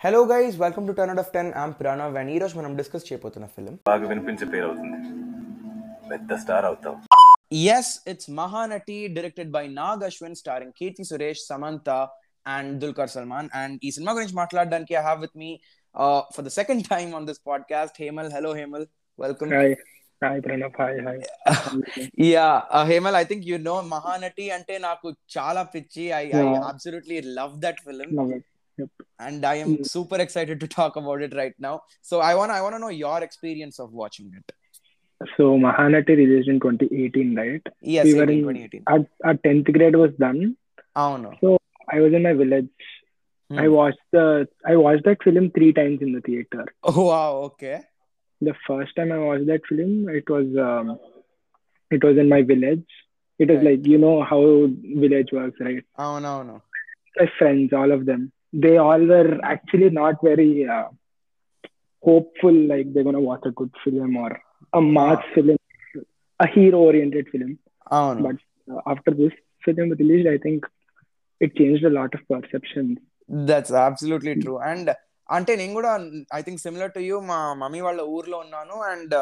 Hello guys welcome to turn out of ten I'm Pranav and ఈ రోజు మనం discuss చేయబోతున్న ఫిలిం బాగా వినిపించే పేరు అవుతుంది. పెద్ద స్టార్ అవుతావు. Yes it's Mahanati directed by Nag Ashwin starring Keerthy Suresh Samantha and Dulquer Salmaan and ఈ సినిమా గురించి మాట్లాడడానికి I have with me for the second time on this podcast Hemal hello Hemal welcome hi Pranav hi hi ya Hemal I think you know Mahanati అంటే నాకు చాలా పిచ్చి. I I. Absolutely love that film love it. Yep. and I am super excited to talk about it right now. So I want I want to know your experience of watching it. so mahanati released in 2018 right Yes, We were 18, in- 2018. our, our 10th grade was done Oh no. So I was in my village Hmm. i watched the i watched that film three times in the theater Oh wow. Okay. the first time i watched that film it was um, it was in my village it was Right. like you know how village works right Oh no no. my friends all of them they all were actually not very uh, hopeful like they're gonna watch a good film or a mass film a hero oriented film Oh no. but uh, after this film released i think it changed a lot of perceptions That's absolutely true. And అంటే నేను కూడా I think similar to you మా mummy వాళ్ళ ఊర్లో ఉన్నాను and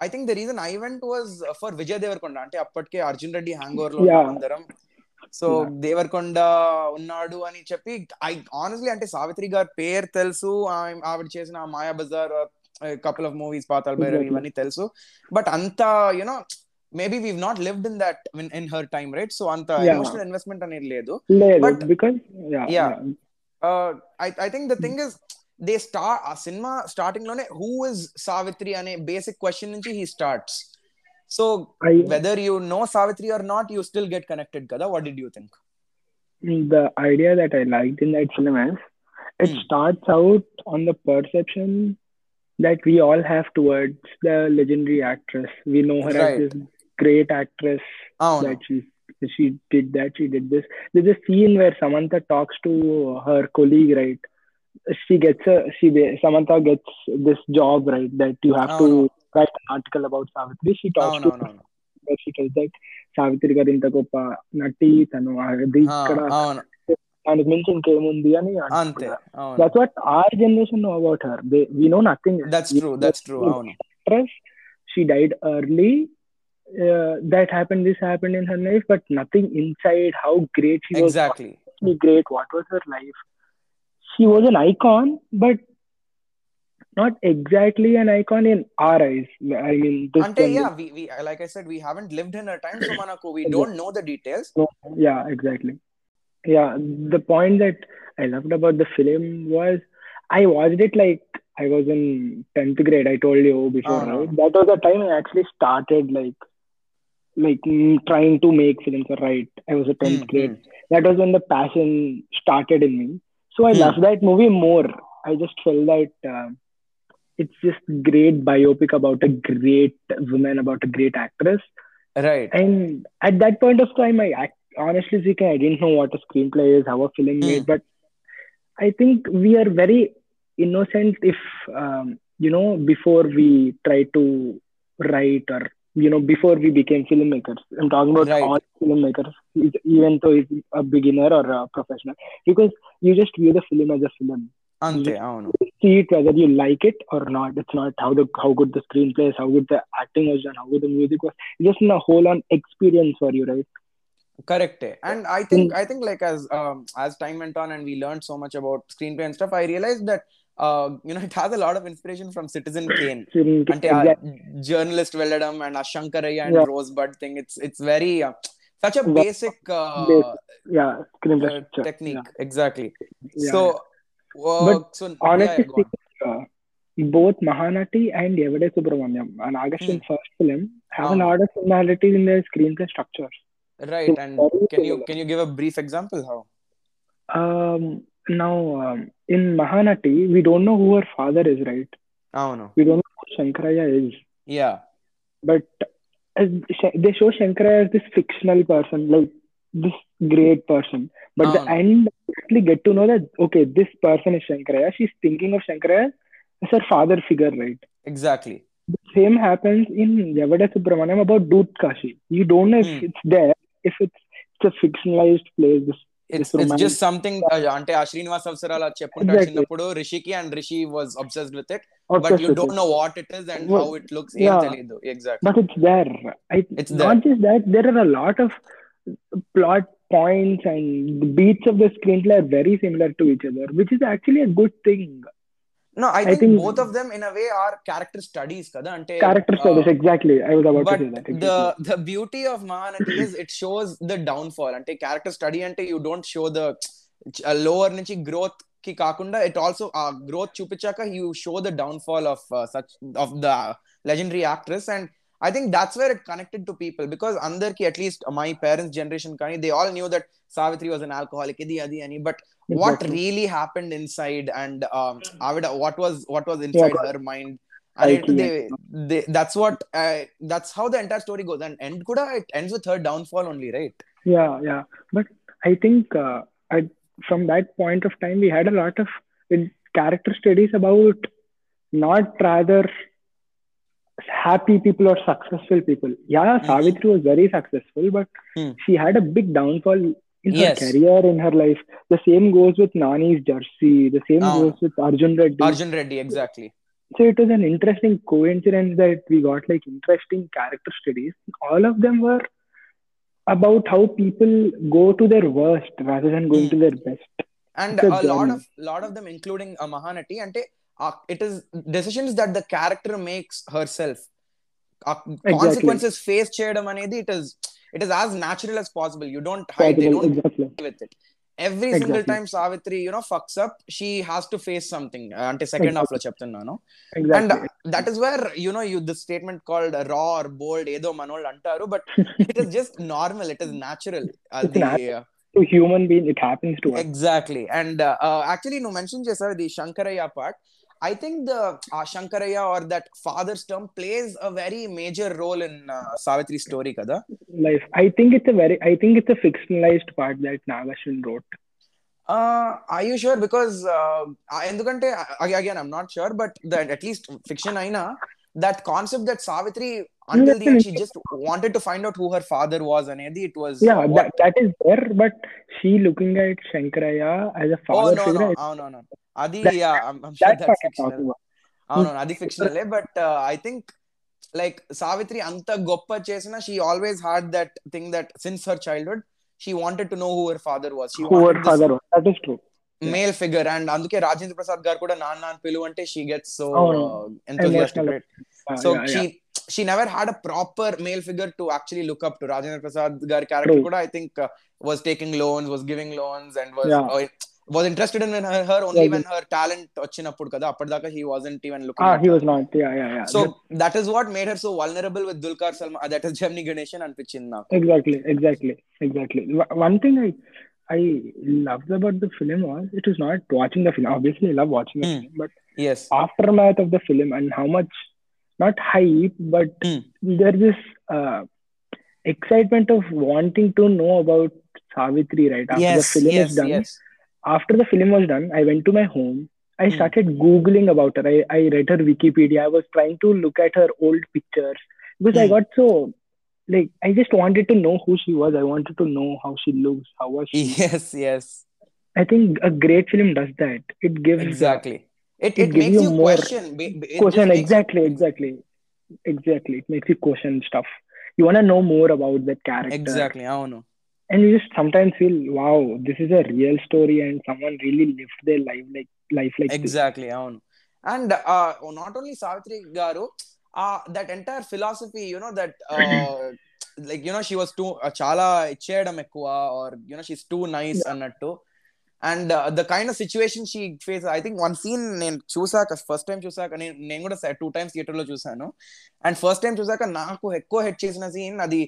I think the reason I went was for Vijay Devarakonda అంటే అప్పటికే అర్జున్ రెడ్డి హ్యాంగ్ ఓవర్లో Yeah. అందరం సో. దేవరకొండ ఉన్నాడు అని చెప్పి ఐ ఆనెస్ట్లీ అంటే సావిత్రి గారి పేరు తెలుసు ఆవిడ చేసిన Maya Bazar couple of movies Pathal Bhairav. ఇవన్నీ తెలుసు బట్ అంత you know maybe we not lived in that in her time right so అంత. ఎమోషనల్ ఇన్వెస్ట్మెంట్ అనేది లేదు. I I think the thing is they start ఆ cinema స్టార్టింగ్లోనే who is Savitri అనే basic question నుంచి he starts So I, whether you know Savitri or not, you still get connected, Kada. What did you think? Mm, the idea that I liked in that film is it hmm. starts out on the perception that we all have towards the legendary actress. We know her right. as this great actress oh, that no. she she did that, she did this. There's a scene where Samantha talks to her colleague, right? She gets a she Samantha gets this job, right? That you have oh, to no write an article about Savitri. She talks no, to no, no, no. she tells like Savitri garu ఇంత గొప్ప నటి తను అది ఇక్కడ దానికి మించి ఇంకేముంది అని అంతే that's what our generation know about her they we know nothing that's true that's true అవును. Actress she died early that happen this happen in her life but nothing inside how great she was exactly great what was her life she was an icon but not exactly an icon in our eyes. I mean, this Ante, yeah, we, we like I said, we haven't lived in a time, so Manako, we don't know the details. No, yeah, exactly. Yeah, the point that I loved about the film was I watched it like I was in 10th grade. I told you before, uh-huh. right? That was the time I actually started like like mm, trying to make films right i was a 10th mm-hmm. grade hmm. that was when the passion started in me so i mm-hmm. loved that movie more i just felt that uh, it's just great biopic about a great woman, about a great actress. Right. And at that point of time, I honestly speaking, I didn't know what a screenplay is, how a film Hmm. made, but I think we are very innocent if, um, you know, before we try to write or, you know, before we became filmmakers. I'm talking about Right. all filmmakers, even though he's a beginner or a professional, because you just view the film as a film. అంతే అవును See it whether you like it or not. It's not how the how good the screenplay is, how good the acting was done, how good the music was. It's just a whole on experience for you, right? Correct. And I think I think like as um, as time went on and we learned so much about screenplay and stuff, I realized that uh, you know it has a lot of inspiration from Citizen Kane. Screen- అంటే ఆ exactly. Journalist వెళ్ళడం and ఆ Shankaraiah and Yeah. Rose bud thing it's it's very such a Well, basic basic, yeah, screenplay structure. Technique exactly Yeah, but honestly yeah, speaking, both Mahanati and Yevade Subramanyam, uh, an Augustin hmm. first film, have oh. an ah. order similarity in their screenplay structure. Right, so, and can you can you give a brief example how? Um, now um, in Mahanati, we don't know who her father is, right? Oh no, we don't know who Shankaraya is. Yeah, but uh, they show Shankaraya as this fictional person, like this great person. But um, the ah. end, actually get to know that, okay, this person is Shankaraya. She's thinking of Shankaraya as her father figure, right? Exactly. Same happens in Yevade Subramanyam about Dut You don't know if hmm. it's there, if it's, it's a fictionalized place. This, it's, this it's just something, Auntie Ashrin Vasavsarala Chapundashinapudu, Rishiki and Rishi was obsessed with it. But you don't know what it is and how it looks. Yeah. Exactly. But it's there. It's not just that, there are a lot of plot points and the beats of the screenplay are very similar to each other which is actually a good thing No, I I think, think- both of them in a way are character studies, kada. Ante, character uh, studies exactly i was about but to say that exactly. the the beauty of Mahanati is it shows the downfall. Ante character study ante you don't show the uh, lower నుంచి growth కి కాకుండా it also ఆ growth చూపించాక you show the downfall of uh, such of the legendary actress and I think that's where it connected to people because Andarki, at least my parents' generation, kani they all knew that Savitri was an alcoholic. Idi, adi, ani. But exactly. what really happened inside and um, hmm. what was what was inside yeah, her mind? And it, they, they, that's what uh, that's how the entire story goes. And end kuda it ends with her downfall only, right? Yeah, yeah. But I think uh, I, from that point of time, we had a lot of uh, character studies about not rather happy people or successful people. Yeah savitri was very successful but Hmm. she had a big downfall in her career in her life. The same goes with nani's jersey. The same Ah. goes with arjun reddy arjun reddy exactly. So it was an interesting coincidence that we got like interesting character studies. All of them were about how people go to their worst rather than going Hmm. to their best. And It's a a lot of lot of them including a mahanati and uh, it is decisions that the character makes herself uh, consequences face చేయడం అనేది it is it is as natural as possible you don't hide they Possible, don't exactly with it every single Exactly. time savitri you know fucks up she has to face something uh, అంటే second half లో చెప్తున్నాను and exactly uh, that is where you know you this statement called uh, raw or bold ఏదో మనోళ్ళు అంటారు but it is just normal it is natural uh, It's the, natural. uh, to human being it happens to us exactly and uh, uh, actually నువ్వు mention చేసావు the shankaraya part I think the uh, Shankaraya or that father's term plays a very major role in uh, Savitri's story, Kada. Life. I think it's a very. I think it's a fictionalized part that Nagashwin wrote. Uh, are you sure? Because uh, ఎందుకంటే again, I'm not sure, but that at least fiction I know that concept that Savitri until the end she just wanted to find out who her father was and it was yeah what... that, that is there but she looking at Shankaraya as a oh, father oh, no, figure no. Oh, no, no. అది about అవునవును అది ఫిక్షనలే but I think like Savitri అంత గొప్ప చేసిన she always had that thing that since her childhood she wanted to know who her father was she who her father was. That is true. Male figure and అందుకే రాజేంద్ర ప్రసాద్ గారు కూడా నాన్న అని పిలువ అంటే she gets so అవును. Uh, so she. She never had a proper male figure to actually look up to Rajendra Prasad గారి character. కూడా I think was taking loans was giving loans and was was interested in her, her only yeah, when her talent వచ్చినప్పుడు కదా అప్పటిదాకా he wasn't even looking ah, he was not. Yeah yeah yeah. So yeah. that is what made her so vulnerable with Dulquer Salmaan. Uh, that is Gemini Ganeshan అనిపించింది నాకు. Exactly exactly exactly. One thing I I loved about the film was it was not watching the film. Obviously I love watching the hmm. film but yes. aftermath of the film and how much not hype but mm. there's uh, excitement of wanting to know about Savitri right? After yes, the film yes, is done yes after the film was done, I went to my home. I hmm. started. Googling about her. I, I read her Wikipedia. I was trying to look at her old pictures because. I hmm. got so like I just wanted to know who she was. I wanted to know how she looks. How was she? Yes, yes. I think a great film does that. It gives uh, exactly. It, it, it makes you, question. Question exactly, makes... exactly, exactly. It makes you question stuff. You want to know more about that character. Exactly. I don't know. And you just sometimes feel wow this is a real story and someone really lived their life like life like this. Exactly అవును. And not only Savitri garu that entire philosophy you know that like you know she was too చాలా ఇచ్చేయడం ఎక్కువ or you know she's too nice అన్నట్టు. And the kind of situation she face I think one scene నేను చూసాక first time చూసాక నేను నేను కూడా టూ టైమ్స్ థియేటర్లో చూసాను అండ్ ఫస్ట్ టైం చూసాక నాకు ఎక్కువ హెడ్ చేసిన సీన్ అది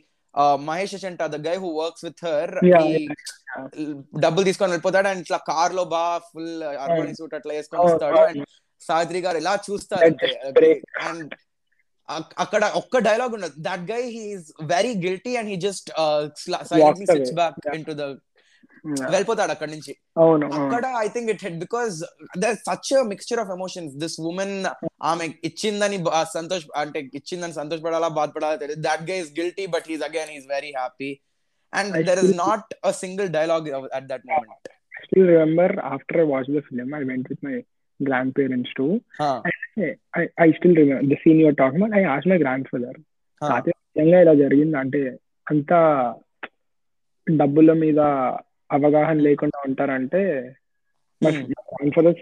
Mahesh Achanta the guy who works with her డబ్బులు తీసుకొని వెళ్ళిపోతాడు అండ్ ఇట్లా కార్లో బా ఫుల్ అర్మనీ సూట్ అట్లా వేసుకొని Oh, వస్తాడు అండ్ సావిత్రి గారు ఇలా చూస్తారు. అండ్ అక్కడ ఒక్క డైలాగ్ ఉండదు that guy he's very guilty and he just. Back. In to the. వెళ్ళిపోతాడు అక్కడ నుంచి అవును అవును. అక్కడ I think it head because there such mixture of emotions this women ఆమె ఇచ్చిందని బా- సంతోష్ అంటే ఇచ్చిందని సంతోషపడాలా బాధపడాలా తెలియదు that guy is guilty but he's again is very happy and I there is still- not a single dialogue of- at that moment I still remember after I watched the film, I went with my grandparents too. huh. I, I still remember the scene you're talking about. I asked my grandfather, Huh. తాతయ్య నిజంగా ఇలా జరిగింది అంటే అంత డబ్బుల మీద అవగాహన లేకుండా ఉంటారంటే బట్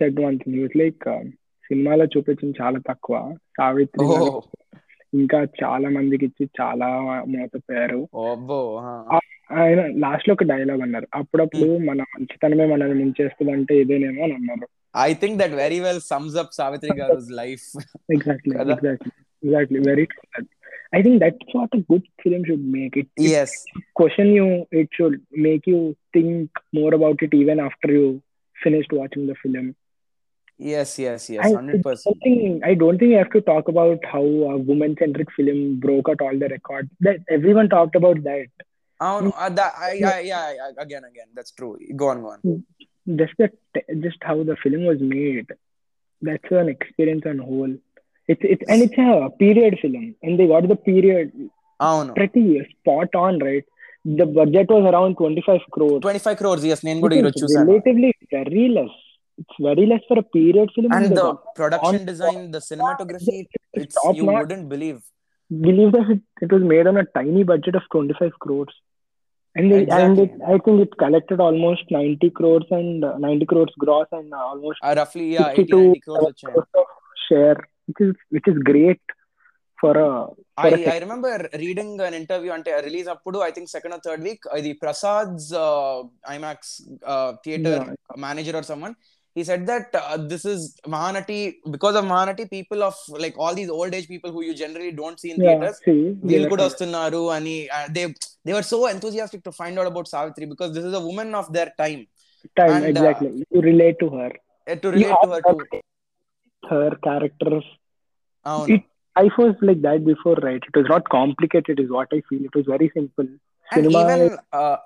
అడ్వాన్స్ ఇట్స్ లైక్ సినిమాలో చూపించింది చాలా తక్కువ. సావిత్రి ఇంకా చాలా మందికి ఇచ్చి చాలా మోసపోయారు ఆయన లాస్ట్లో ఒక డైలాగ్ అన్నారు. అప్పుడప్పుడు మన మంచితనమే మనల్ని ముంచేస్తుంది అంటే ఇదేనేమో అని అన్నారు. I think that very well sums up Savitri garu life exactly exactly exactly very I think that's what a good film should make. It, it yes. question you. It should make you think more about it even after you finished watching the film. Yes, yes, yes, hundred percent. I don't think you have to talk about how a woman-centric film broke out all the record. That everyone talked about that. Oh no, uh, that, I, I, yeah, again, again, that's true. Go on, go on. Hmm. Just the just how the film was made. That's an experience on whole It's it's and it's a period film, and they got the period Oh no. pretty spot on, right? The budget was around 25 crores. 25 crores. Yes, నేను కూడా Which ఈరోజు is చూసాను. relatively very less. It's very less for a period film. And the the production on- design, the cinematography, it's top you notch. wouldn't believe. believe that it, it was made on a tiny budget of 25 crores. And, they, and it, Exactly. I think it collected almost 90 crores and uh, 90 crores gross and uh, almost Uh, roughly, yeah, 80, 62 90 crores వచ్చాయి. crores of share, Which is which is great for a. For I, a I remember reading an interview అంటే release అప్పుడు I think second or third week ఇది Prasad's IMAX theatre manager or someone he said that uh, this is Mahanati because of Mahanati people of like all these old age people who you generally don't see in yeah, theaters see, వీళ్ళు yeah, కూడా వస్తున్నారు అని they they were so enthusiastic to find out about Savitri because this is a woman of their time time and, uh, exactly. you relate to her. Uh, to relate to her characters. Oh, no. It, was like that before, right? It was not complicated, is what I feel. It was very simple. Cinema and even uh,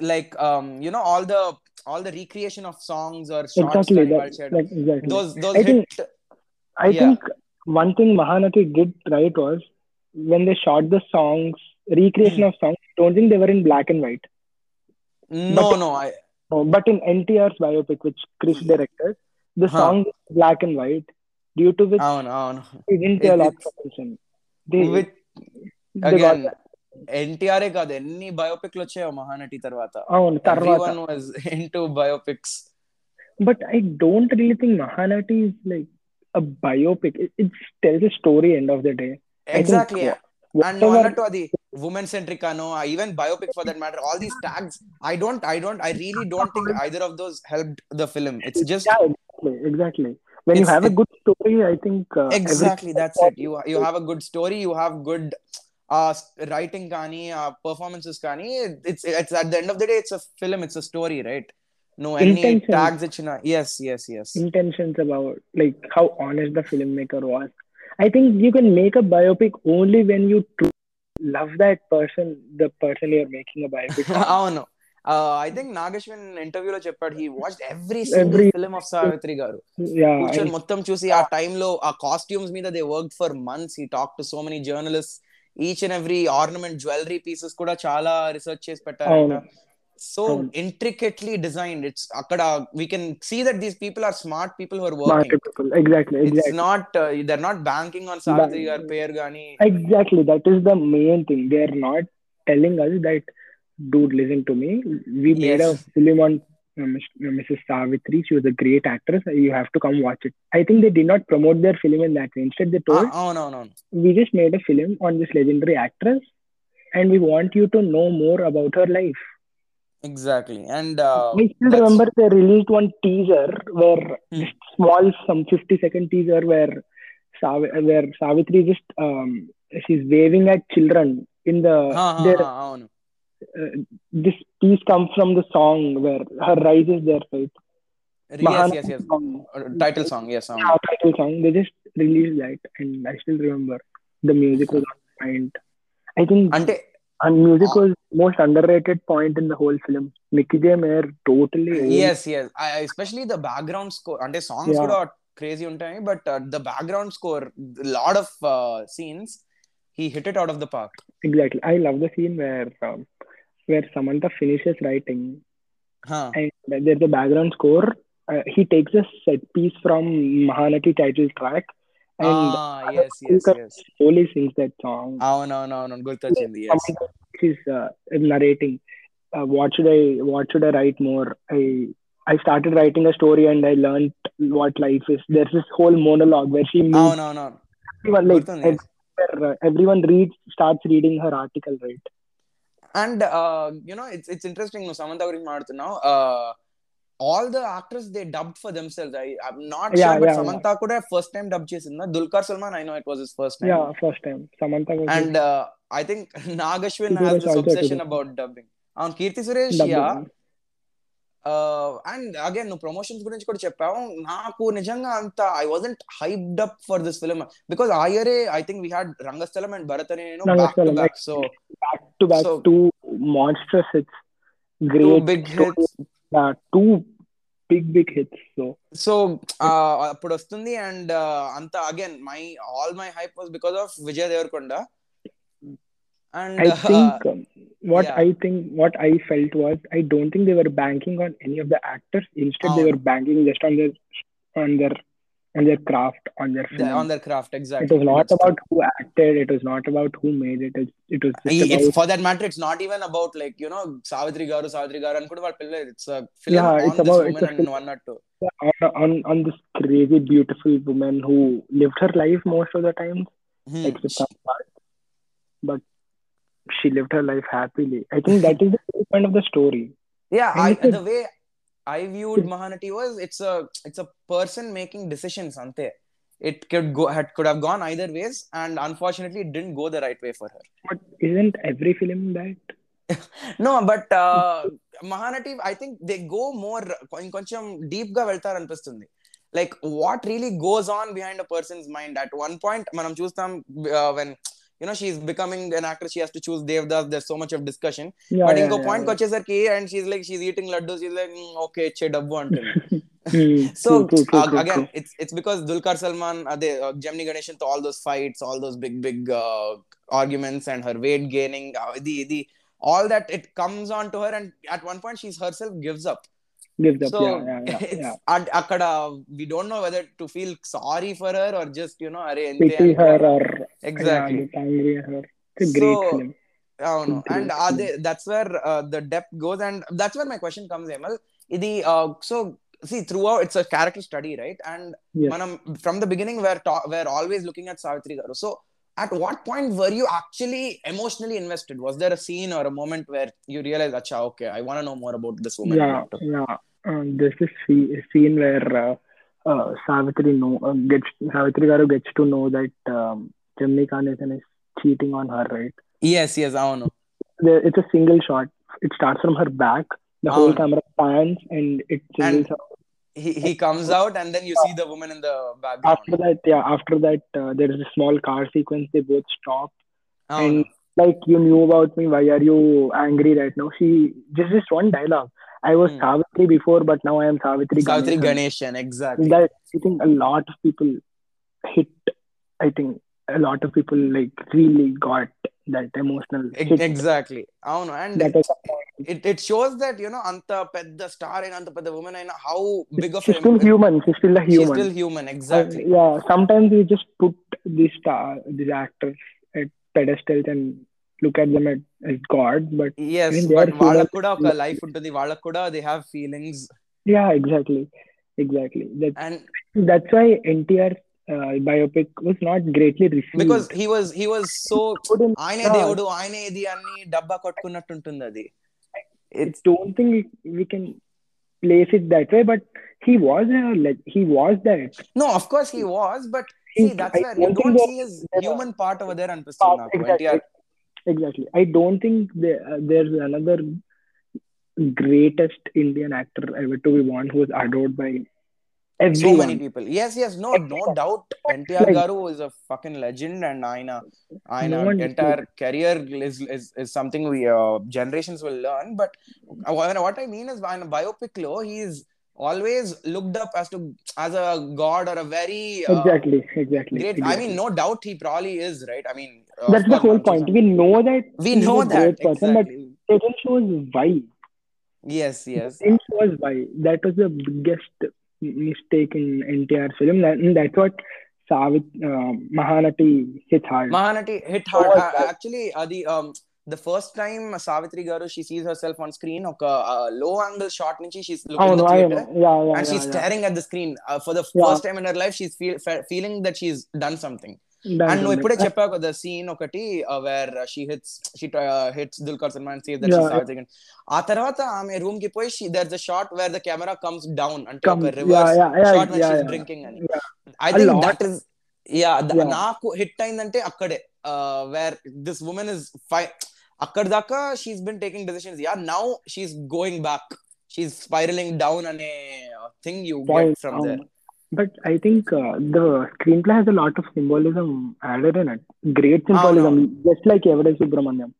like um, you know, all the all the recreation of songs or shots exactly, that, that, exactly. those those I hit, think, I yeah. think one thing Mahanati did right was when they shot the songs, recreation mm. of songs. Don't think they were in black and white. No, but, no, I. No, but in NTR's biopic, which Krish hmm. directed, the Huh. song is black and white, due to which అవును అవును they didn't pay a It- lot of it's- attention. They, with they again got, NTR కాదు ఎన్ని బయోపిక్లు వచ్చాయో మహానటి తర్వాత అవును తర్వాత everyone was into biopics but I don't really think Mahanati is like a biopic. It, it tells a story end of the day. I think exactly wha- and నువ్వు whatever- అన్నట్టు అది women centric అనో even biopic for that matter all these tags I don't I don't I really don't think either of those helped the film it's just exactly when it's, you have a good story i think uh, exactly that's it. you you have a good story you have good uh, writing kani uh, performances kani it's it's at the end of the day it's a film it's a story right? No any tags ichina yes yes yes. Intentions about like how honest the filmmaker was. I think you can make a biopic only when you love that person the person you're making a biopic oh no I think Nagashwin ఇంటర్వ్యూలో చెప్పాడు he watch every single film of Savitri గారు కూర్చొని మొత్తం చూసి ఆ టైంలో ఆ costumes మీద they work for months he talk to so many journalist each and every ornament jewellery pieces కూడా చాలా రీసెర్చ్ చేసి పెట్టారంట అవును. సో. ఇంట్రికెట్లీ డిజైన్డ్ ఇట్స్ అక్కడ we can see that these people are smart people who are working people. Exactly, it's exactly. Not not banking on Savitri గారి పేరు గానీ Exactly. That is the main thing. They're not telling us that, dude, listen to me. We made a film on uh, Mrs. Uh, Savitri. She was a great actress. You have to come watch it. I think they did not promote their film in that way. Instead, they told, uh, "Oh no, no, no, we just made a film on this legendary actress, and we want you to know more about her life." Exactly, and uh, I still that's... remember they released one teaser where hmm. small, some fifty-second teaser where Sav- where Savitri just um, she's waving at children in the. Uh, uh, uh, this piece comes from the song where her rise is there, right? Yes, yes, yes. Song. Uh, title song, yes. Song. Yeah, title song. They just released that, and I still remember the music was on point. I think Ante- and music was most underrated point in the whole film. Mickey J. Meyer totally. Yes, yes. I, especially the background score. And the songs yeah. are crazy on time, but uh, the background score, a lot of uh, scenes, he hit it out of the park. Exactly. I love the scene where um, where Samantha finishes writing. Huh. And there's a background score. Uh, he takes a set piece from Mahanati title track. And ah, yes, yes, yes. slowly sings that song. Oh, no, no, no. Gurtachindi, yes. She's uh, narrating. Uh, what should I what should I write more? I I started writing a story and I learned what life is. There's this whole monologue where she meets oh no no everyone like yes. Uh, everyone reads starts reading her article right and you know it's it's interesting నువ్వు సమంత గురించి మాడుతున్నావు all the actors they dubbed for them selves I not Yeah, sure but yeah, Samantha కూడా first time dub చేసిందా Dulquer Salmaan I know it was his first time Yeah, first time. Samantha was and I think Nag Ashwin Kirti has Suresh this also obsession did it. About dubbing అవును Keerthy Suresh dubbing. Yeah and again నువ్వు promotions గురించి కూడా చెప్పావు నాకు నిజంగా అంత I wasn't hyped up for this film because ఆ ఇయరే I think we had Rangasthalam and Bharat Ane Nenu back to back so back to back So- two monstrous hits. Two Great big stories. Hits Yeah, two big big hits. So so అప్పుడు వస్తుంది and అంత again my all my hype was because of Vijay Deverakonda and what yeah. I think, what I felt was, I don't think they were banking on any of the actors. Instead, oh. they were banking just on their, on their, on their craft, on their film. on their craft, exactly. It was not That's about true. who acted. It was not about who made it. It, it was. About... It's, for that matter, it's not even about like you know Savitri Garu, Savitri Garu, and Kuduval Pillai. It's a film yeah, on it's this about, woman it's a, and one or two. On, on on this crazy beautiful woman who lived her life most of the time, hmm. except some part. But she lived her life happily. I think that is the whole point of the story. yeah And I, it's a- the way i viewed mahanati was it's a it's a person making decisions ante it could go had could have gone either ways and unfortunately it didn't go the right way for her But isn't every film that? no but uh, mahanati i think they go more కొంచెం deep గా వెళ్తారు అనిపిస్తుంది like what really goes on behind a persons mind at one point మనం చూస్తాం when you know she's becoming an actress. She has to choose devdas. There's so much of discussion. Yeah, but yeah, the yeah, point yeah. key and she's like she's eating laddus. She's like mm, okay che dabbu antundi hmm, so true, true, true, again it's it's because dulquer salmaan ade uh, gemini uh, ganeshan to all those fights all those big big uh, arguments and her weight gaining uh, the the all that it comes on to her and at one point she's herself gives up. Gives up. So yeah, yeah, yeah, yeah. అక్కడ we don't know whether to feel sorry for her are just you know అరే ఎంతే Pity her or exactly yeah, get angry at her. It's a great So- film. అవును Great and film. అదే that's where the depth goes and that's where my question comes ఏమల్ ఇది so C through it's a character study right and Yes. మనం from the beginning where where always looking at Savitri గారు so at what point were you actually emotionally invested was there a scene or a moment where you realized acha okay i want to know more about this woman Yeah, yeah. Um, there's this sce- scene where uh, uh, Savitri know uh, gets Savitri Garu gets to know that um, Ganesan is cheating on her, right? yes yes avunu There, it's a single shot. It starts from her back. The whole Ah. camera pans and it singles her. He, he comes out and then you see the woman in the background After that, yeah, after that, uh, there is a small car sequence. They both stop. avunu Like you knew about me. Why are you angry right now? She just this one dialogue. I was Hmm. Savitri before, but now I am Savitri. savitri Ganesan. ganeshan exactly that I think a lot of people hit. I think a lot of people like really got that emotional Ex- hit. exactly అవును and That is it, it shows that you know అంత పెద్ద star అయిన అంత పెద్ద woman అయినా how big of she's a still human. She's still a she's human. still human exactly Uh, yeah. Sometimes we just put these star these actors at pedestals and look at them as, as gods. But yes I mean, they but are వాళ్ళకు human. కూడా ఒక life ఉంటుంది వాళ్ళకు కూడా they have feelings yeah, exactly, exactly. That and that's why NTR uh, biopic was not greatly received. because he was he was so Couldn't- ఆయనే yeah. దేవుడు ఆయనే ఇది అన్ని డబ్బా కొట్టుకున్నట్టు ఉంటుంది అది I don't think we, we can place it that way, but he was a like he was that. no of course he was but He- see that's I where you don't think don't there- see his there are- human part over there అనిపిస్తుంది నాకు exactly. NTR Exactly. I don't think there, uh, there's another greatest Indian actor ever to be born who was adored by Everyone. So many people. Yes, yes, no, no doubt. NTR Garu is a fucking legend, and Aina, Aina no entire career is, is, is something we uh, generations will learn. But uh, what I mean is, in a biopic, lo, he is always looked up as to as a god or a very uh, exactly exactly great exactly. i mean no doubt he probably is right i mean uh, that's the whole point we know that we know that person exactly. but it shows why yes yes it shows why that was the biggest mistake in NTR film. That, that's what Savit uh, Mahanati hit hard. Mahanati hit hard. Oh, uh, actually, uh, the um, the first time Savitri Garu she sees herself on screen, ఒక low angle shot నుంచి she's looking అవును అవును yeah yeah and she staring at the screen for the first time in her life she feel feeling that she is done something and నువ్వు. ఇప్పుడే చెప్పావు కదా scene ఒకటి where she hits she hits Dulquer Salmaan save that garu. ఆ తర్వాత ఆమె రూమ్కి పోయి she there the shot where the camera comes down అంటే ఒక yeah, reverse shot when she's yeah. Drinking అని. I think. That is yeah. నాకు hit అయిందంటే అక్కడే వేర్ దిస్ ఉమెన్ ఇస్ ఫై అక్కడ దాకా she's been taking decisions yeah now she's going back she's spiralling down అనే thing you get. From there But I think uh, the screenplay has a lot of symbolism added in it. Great symbolism, oh, no. just like Yevade Subramanyam*.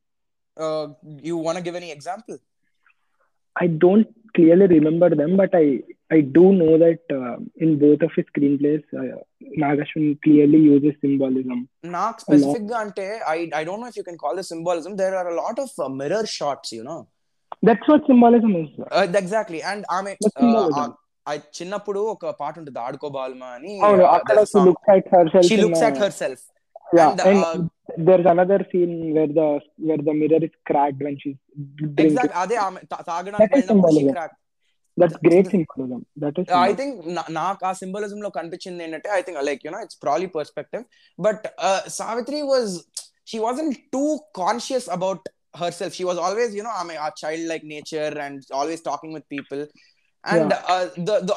Uh, you want to give any example? I don't clearly remember them, but I I do know that uh, in both of his screenplays, uh, Nagashwin clearly uses symbolism. Not specific ante, I I don't know if you can call this symbolism. There are a lot of uh, mirror shots, you know. That's what symbolism is. Uh, exactly, and I mean, చిన్నప్పుడు ఒక పాట ఉంటుంది ఆడుకో బాల్మా అని Oh no, అక్కడ she looks at herself. She looks at herself uh, there's another scene where the where the mirror is cracked when she's. Exact అదే ఆమె తాగడానికి cracked. That's great symbolism. That is. I. Think నాకు ఆ symbolism లో కనిపించింది ఏంటంటే I think like you know it's probably perspective but Savitri was she wasn't too conscious about herself she was always you know ఆమె ఆ child like nature and always talking with people and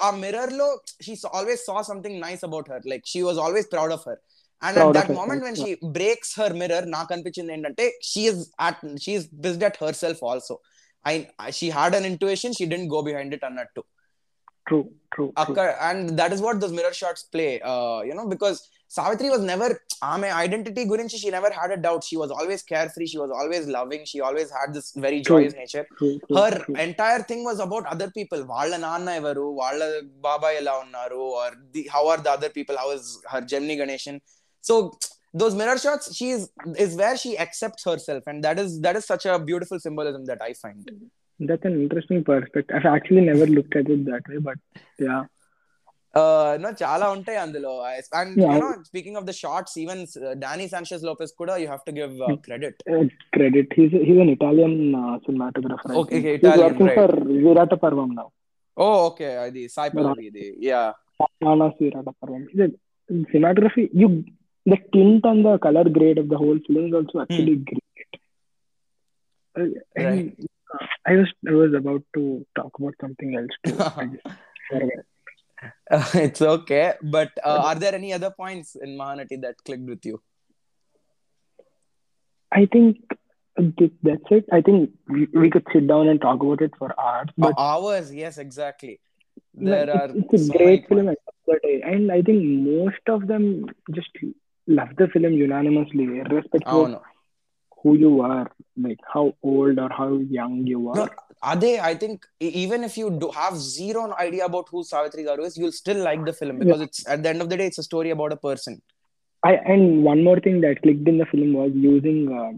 ఆ mirror లో she always saw something nice about her like she was always proud of her and Proud at of that herself, moment when yeah. She breaks her mirror నాకు అనిపించింది ఏంటంటే she is at she is బిస్డ్ at her self also I she had an intuition she didn't go behind it అన్నట్టు True. True. true. అక్కడ and that is what those mirror shots play you know because Savitri was never, I mean, identity Gurinchi, she never had a doubt. She was always carefree. She was always loving. She always had this very joyous nature. Her entire thing was about other people. Valla Nana evaru, Valla Baba ela unnaru, or how are the other people? How is her Gemini Ganeshan? So those mirror shots, she is, is where she accepts herself. And that is, that is such a beautiful symbolism that I find. That's an interesting perspective. I've actually never looked at it that way, but yeah. No చాలా ఉంటాయి అందులో. And speaking of the shots even Danny Sanchez Lopez కూడా you have to give credit credit he's he's an Italian cinematographer okay okay Italian for Virata Parvam now oh okay అది సాయి పల్లవి ఇది yeah Manas Virata Parvam ఇది cinematography you the tint and the colour grade of the whole film is also actually great I was I was about to talk about something else to Uh, it's okay. But uh, are there any other points in Mahanati that clicked with you? I think that's it. I think we, we could sit down and talk about it for hours. But oh, hours, yes, exactly. There like, are it's, it's a so great film, and I think most of them just love the film unanimously, irrespective oh, no. of who you are, like how old or how young you are. No. Ade, I think even if you do have zero idea about who Savitri Garu is, you'll still like the film because yeah. it's at the end of the day, it's a story about a person. I and one more thing that clicked in the film was using uh,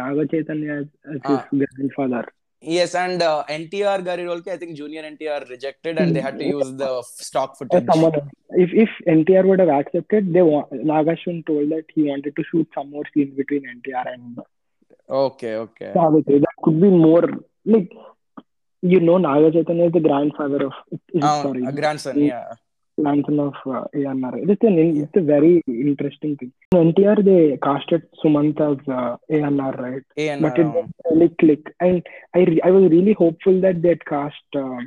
Naga Chaitanya as, as ah. his grandfather. Yes, and uh, NTR Gari I think Junior NTR rejected, and they had to mm. use the stock footage. Someone, if if NTR would have accepted, they wa- Nagashwin told that he wanted to shoot some more scenes between NTR and okay, okay. Savitri. That could be more like you know Naga Chaitanya is the grandfather of oh, sorry, a grandson, yeah. Grandson of uh, ANR. It's, an, yeah. a very interesting thing. In NTR, they casted Sumanth as uh, ANR, right? ANR. But it didn't really click. And I, re- I was really hopeful that they'd cast uh,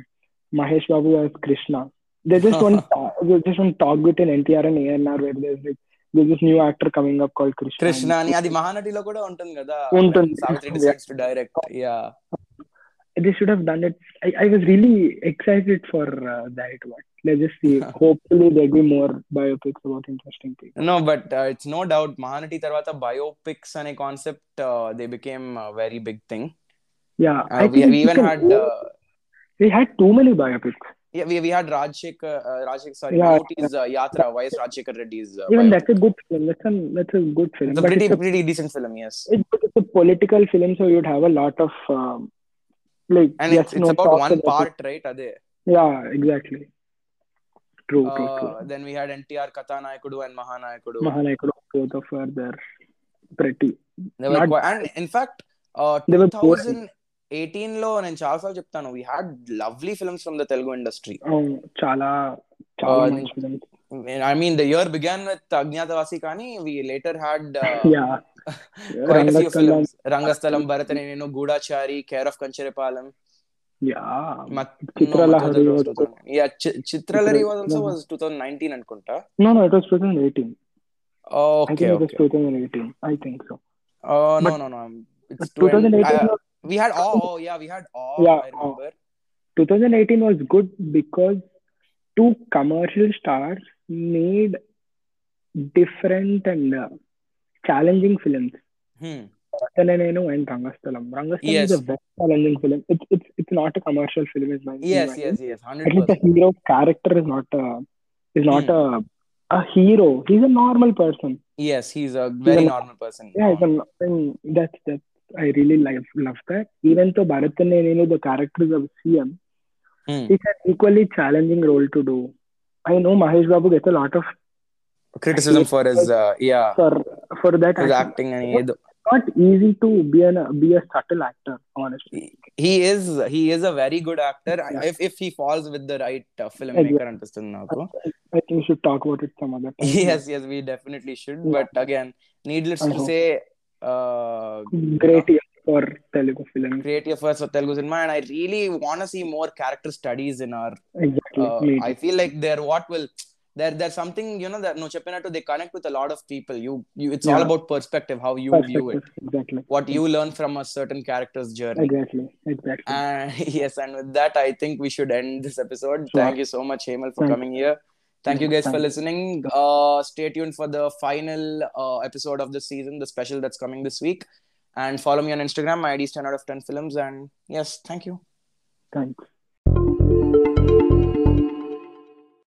Mahesh Babu as Krishna. They just want uh, just one talk between NTR and ANR where there's like there's this new actor coming up called Krishna. Krishna అని అది మహానటిలో కూడా ఉంటుంది they should have done it. I, I was really excited for uh, that one. Let's just see. Hopefully, there'll be more biopics about interesting people. No, but uh, it's no doubt Mahanati Tarvata biopics and a concept, uh, they became a very big thing. Yeah. Uh, I we, we even had. Uh, we had too many biopics. Yeah, we, we had Rajshekhar, uh, sorry, yeah, Murti's uh, Yatra, why is Rajshekhar Reddy's uh, Even biopic. that's a good film. That's a, that's a good film. It's a pretty, it's a, pretty decent film, yes. It, it's a political film, so you'd have a lot of um, like And yes, it's, it's no about talks one about part, right? Ade. it. Yeah, exactly. True, true, Uh, true. then we had NTR Kathanayakudu and Mahanayakudu. Mahanayakadu, both of her, they're pretty. They were Not- quite, and in fact, uh, They were poor. 2018 లో నేను చాలాసార్లు చెప్తాను we had lovely films from the Telugu industry. అవును, చాలా చాలా Uh, మంచి films. I mean, the year began with Agnatavasi కానీ we later had uh, yeah, quite a few films. Rangastalam, Bharatanainu, Gudachari, Care of Kancharipalam. Yeah. Mat- Chitrala no, was yeah, Ch- Chitralari was also no. was 2019 and Kunta. No, no, it was 2018. Oh, okay. I think okay. it was 2018. I think so. Oh, uh, no, no, no. It's 2018. 20, uh, we had all. Oh, yeah, we had all. Yeah, I remember. 2018 was good because two commercial stars made different and uh, challenging films. Hmm. And Rangasthalam. Rangasthalam Yes. is a very challenging film. It's it's it's not a commercial film. Is my Yes, yes, yes, At least the hero character is not a is not Hmm. a a hero. He's a normal person. Yes, he's a very Even- normal person. Yeah, he's a, I mean, that's that's I really love love that. Even though Bharat Ane Nenu, the characters of CM, Hmm. it's an equally challenging role to do. I know Mahesh Babu gets a lot of Criticism for his, uh, yeah, for for that his acting, and not, not easy to be an be a subtle actor honestly he is he is a very good actor yeah. if if he falls with the right uh, filmmaker yeah. understand now I, I think we should talk about it some other time yes yes we definitely should yeah. but again needless uh-huh. to say uh, great year for Telugu film. Great year for Telugu cinema, and I really want to see more character studies in our. Exactly. Uh, I feel like they're what will there there's something you know that no chepinattu they connect with a lot of people. You, you it's yeah. all about perspective how you perspective. view it. exactly. What you learn from a certain character's journey. Exactly exactly. Uh, yes and with that i think we should end this episode. Sure. thank you so much hamel for thank coming here. Thank you guys thank for listening. Uh, stay tuned for the final uh, episode of the season the special that's coming this week. And follow me on instagram. My id is 10 out of 10 films. And yes thank you. Thanks.